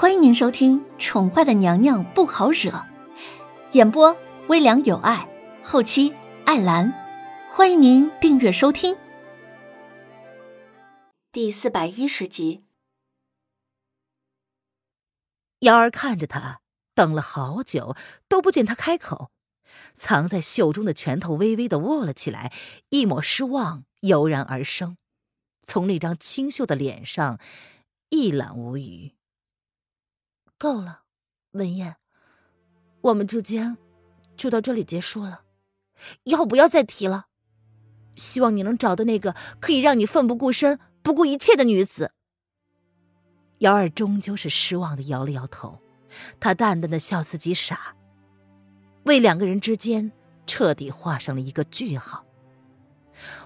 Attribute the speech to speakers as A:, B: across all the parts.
A: 欢迎您收听《宠坏的娘娘不好惹》，演播微凉有爱，后期艾兰。欢迎您订阅收听。第四百一十集，
B: 瑶儿看着他，等了好久都不见他开口，藏在袖中的拳头微微的握了起来，一抹失望油然而生，从那张清秀的脸上一览无余。够了，文燕，我们之间就到这里结束了，以后不要再提了。希望你能找到那个可以让你奋不顾身、不顾一切的女子。瑶儿终究是失望的摇了摇头，她淡淡的笑自己傻，为两个人之间彻底画上了一个句号。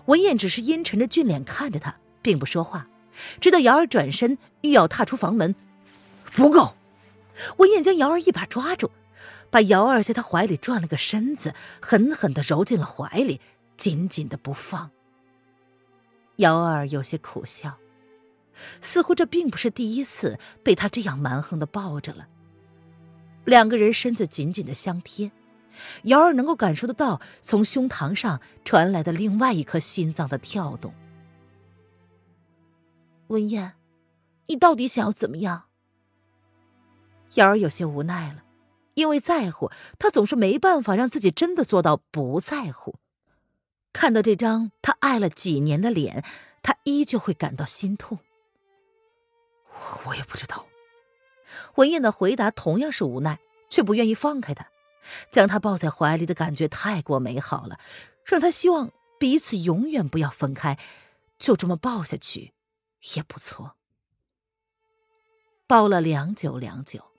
B: 文燕只是阴沉着俊脸看着他，并不说话，直到瑶儿转身欲要踏出房门，不够。文燕将瑶儿一把抓住，把瑶儿在他怀里转了个身子，狠狠的揉进了怀里，紧紧的不放。瑶儿有些苦笑，似乎这并不是第一次被他这样蛮横的抱着了。两个人身子紧紧的相贴，瑶儿能够感受得到从胸膛上传来的另外一颗心脏的跳动。文燕，你到底想要怎么样？瑶儿有些无奈了，因为在乎，他总是没办法让自己真的做到不在乎。看到这张他爱了几年的脸，他依旧会感到心痛。我也不知道。文燕的回答同样是无奈，却不愿意放开他，将他抱在怀里的感觉太过美好了，让他希望彼此永远不要分开，就这么抱下去也不错。抱了良久良久。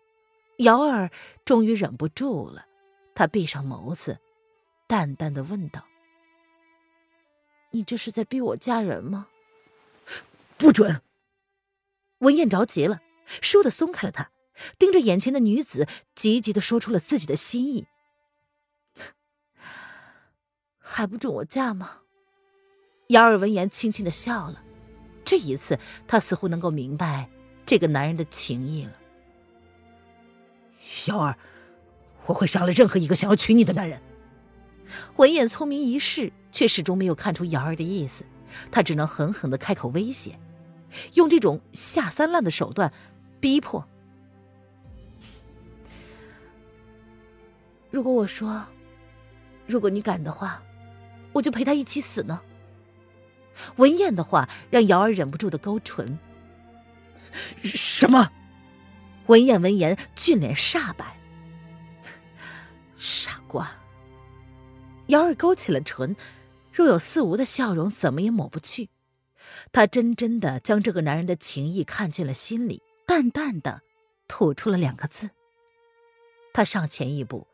B: 瑶儿终于忍不住了，她闭上眸子，淡淡的问道：“你这是在逼我嫁人吗？”“不准！”文燕着急了，倏地松开了他，盯着眼前的女子，急急的说出了自己的心意：“还不准我嫁吗？”瑶儿闻言轻轻的笑了，这一次她似乎能够明白这个男人的情意了。瑶儿，我会杀了任何一个想要娶你的男人。文燕聪明一世，却始终没有看出瑶儿的意思，他只能狠狠的开口威胁，用这种下三滥的手段逼迫。如果我说，如果你敢的话，我就陪他一起死呢？文燕的话让瑶儿忍不住的勾唇。什么？文燕闻言，俊脸煞白。傻瓜。瑶儿勾起了唇，若有似无的笑容，怎么也抹不去。她真真的将这个男人的情意看进了心里，淡淡的吐出了两个字。她上前一步，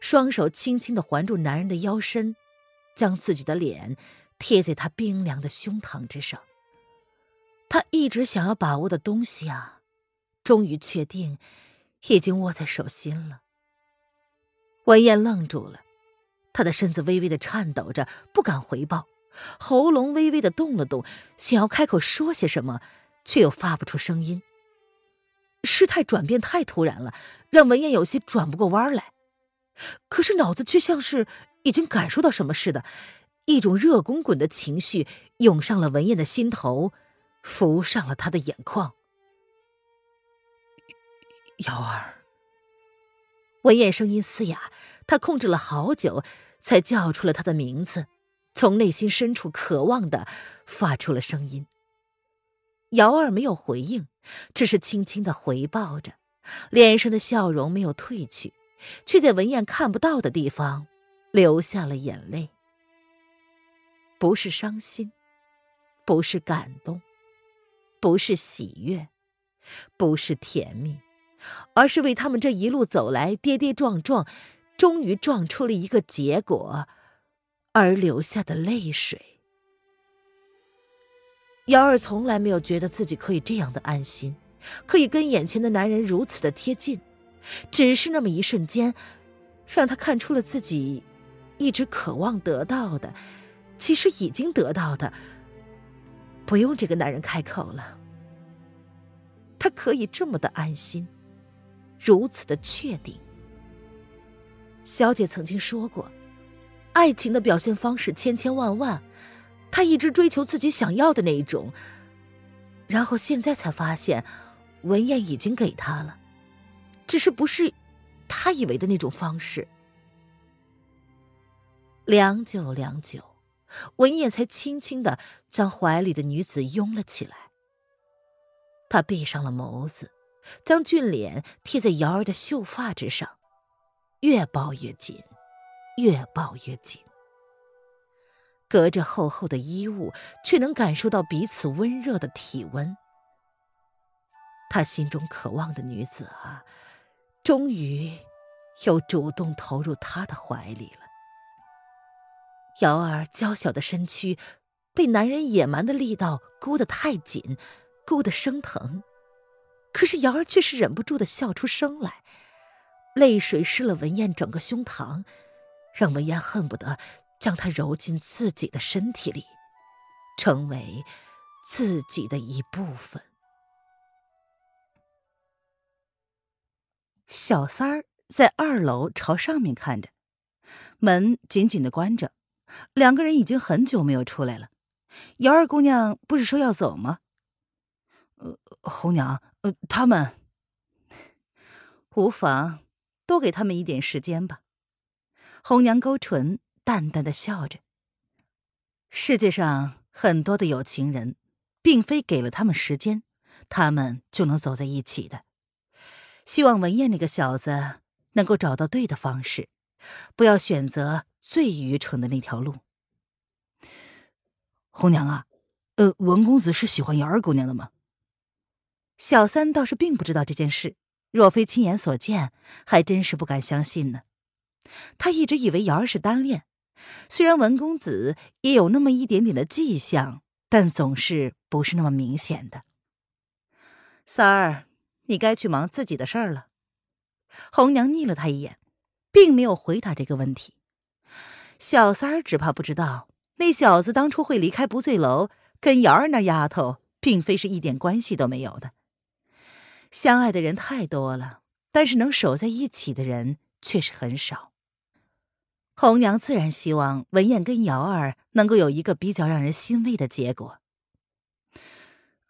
B: 双手轻轻的环住男人的腰身，将自己的脸贴在他冰凉的胸膛之上。他一直想要把握的东西啊！终于确定，已经握在手心了。文燕愣住了，她的身子微微的颤抖着，不敢回报，喉咙微微的动了动，想要开口说些什么，却又发不出声音。事态转变太突然了，让文燕有些转不过弯来。可是脑子却像是已经感受到什么似的，一种热滚滚的情绪涌上了文燕的心头，浮上了她的眼眶。瑶儿，文燕声音嘶哑，她控制了好久，才叫出了他的名字，从内心深处渴望的发出了声音。瑶儿没有回应，只是轻轻的回抱着，脸上的笑容没有褪去，却在文燕看不到的地方流下了眼泪。不是伤心，不是感动，不是喜悦，不是甜蜜。而是为他们这一路走来跌跌撞撞，终于撞出了一个结果，而流下的泪水。瑶儿从来没有觉得自己可以这样的安心，可以跟眼前的男人如此的贴近，只是那么一瞬间，让他看出了自己一直渴望得到的，其实已经得到的，不用这个男人开口了，他可以这么的安心。如此的确定。小姐曾经说过，爱情的表现方式千千万万，她一直追求自己想要的那一种。然后现在才发现，文燕已经给她了，只是不是她以为的那种方式。良久良久，文燕才轻轻的将怀里的女子拥了起来。她闭上了眸子，将俊脸贴在瑶儿的秀发之上。越抱越紧，越抱越紧。隔着厚厚的衣物，却能感受到彼此温热的体温。他心中渴望的女子啊，终于又主动投入他的怀里了。瑶儿娇小的身躯被男人野蛮的力道箍得太紧，箍得生疼。可是瑶儿却是忍不住的笑出声来。泪水湿了文燕整个胸膛，让文燕恨不得将她揉进自己的身体里，成为自己的一部分。
C: 小三儿在二楼朝上面看着，门紧紧的关着，两个人已经很久没有出来了。瑶儿姑娘不是说要走吗？呃，红娘，呃，他们
B: 无妨。多给他们一点时间吧。红娘勾唇，淡淡的笑着。世界上很多的有情人，并非给了他们时间，他们就能走在一起的。希望文燕那个小子能够找到对的方式，不要选择最愚蠢的那条路。
C: 红娘啊，呃，文公子是喜欢瑶儿姑娘的吗？
B: 小三倒是并不知道这件事。若非亲眼所见，还真是不敢相信呢。他一直以为瑶儿是单恋，虽然文公子也有那么一点点的迹象，但总是不是那么明显的。三儿，你该去忙自己的事儿了。红娘睨了他一眼，并没有回答这个问题。小三儿只怕不知道，那小子当初会离开不醉楼，跟瑶儿那丫头，并非是一点关系都没有的。相爱的人太多了，但是能守在一起的人却是很少。红娘自然希望文燕跟瑶儿能够有一个比较让人欣慰的结果。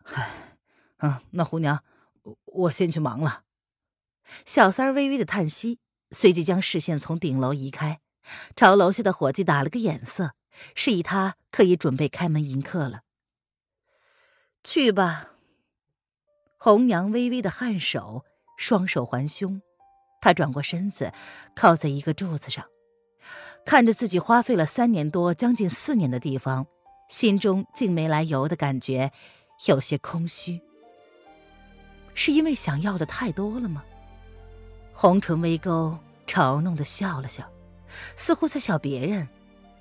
C: 唉，嗯，那红娘，我先去忙了。
B: 小三儿微微的叹息，随即将视线从顶楼移开，朝楼下的伙计打了个眼色，示意他可以准备开门迎客了。去吧。红娘微微的颔首，双手环胸，她转过身子，靠在一个柱子上，看着自己花费了三年多、将近四年的地方，心中竟没来由的感觉有些空虚。是因为想要的太多了吗？红唇微勾，嘲弄的笑了笑，似乎在笑别人，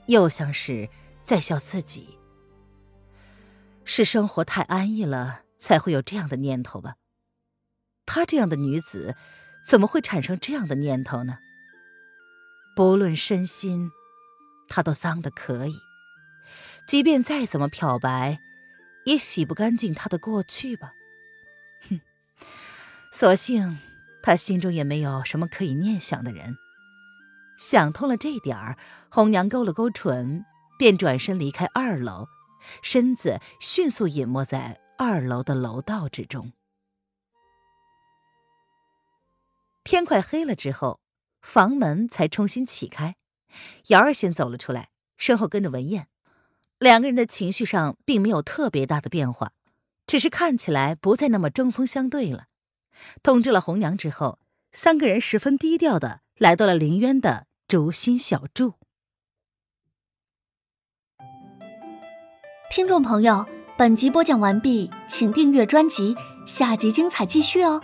B: 又像是在笑自己。是生活太安逸了。才会有这样的念头吧。她这样的女子，怎么会产生这样的念头呢？不论身心，她都脏的可以。即便再怎么漂白，也洗不干净她的过去吧。哼，所幸她心中也没有什么可以念想的人。想通了这点儿，红娘勾了勾唇，便转身离开二楼，身子迅速隐没在。二楼的楼道之中，天快黑了之后，房门才重新启开。瑶儿先走了出来，身后跟着文燕。两个人的情绪上并没有特别大的变化，只是看起来不再那么针锋相对了。通知了红娘之后，三个人十分低调的来到了林渊的竹心小筑。
A: 听众朋友。本集播讲完毕，请订阅专辑，下集精彩继续哦。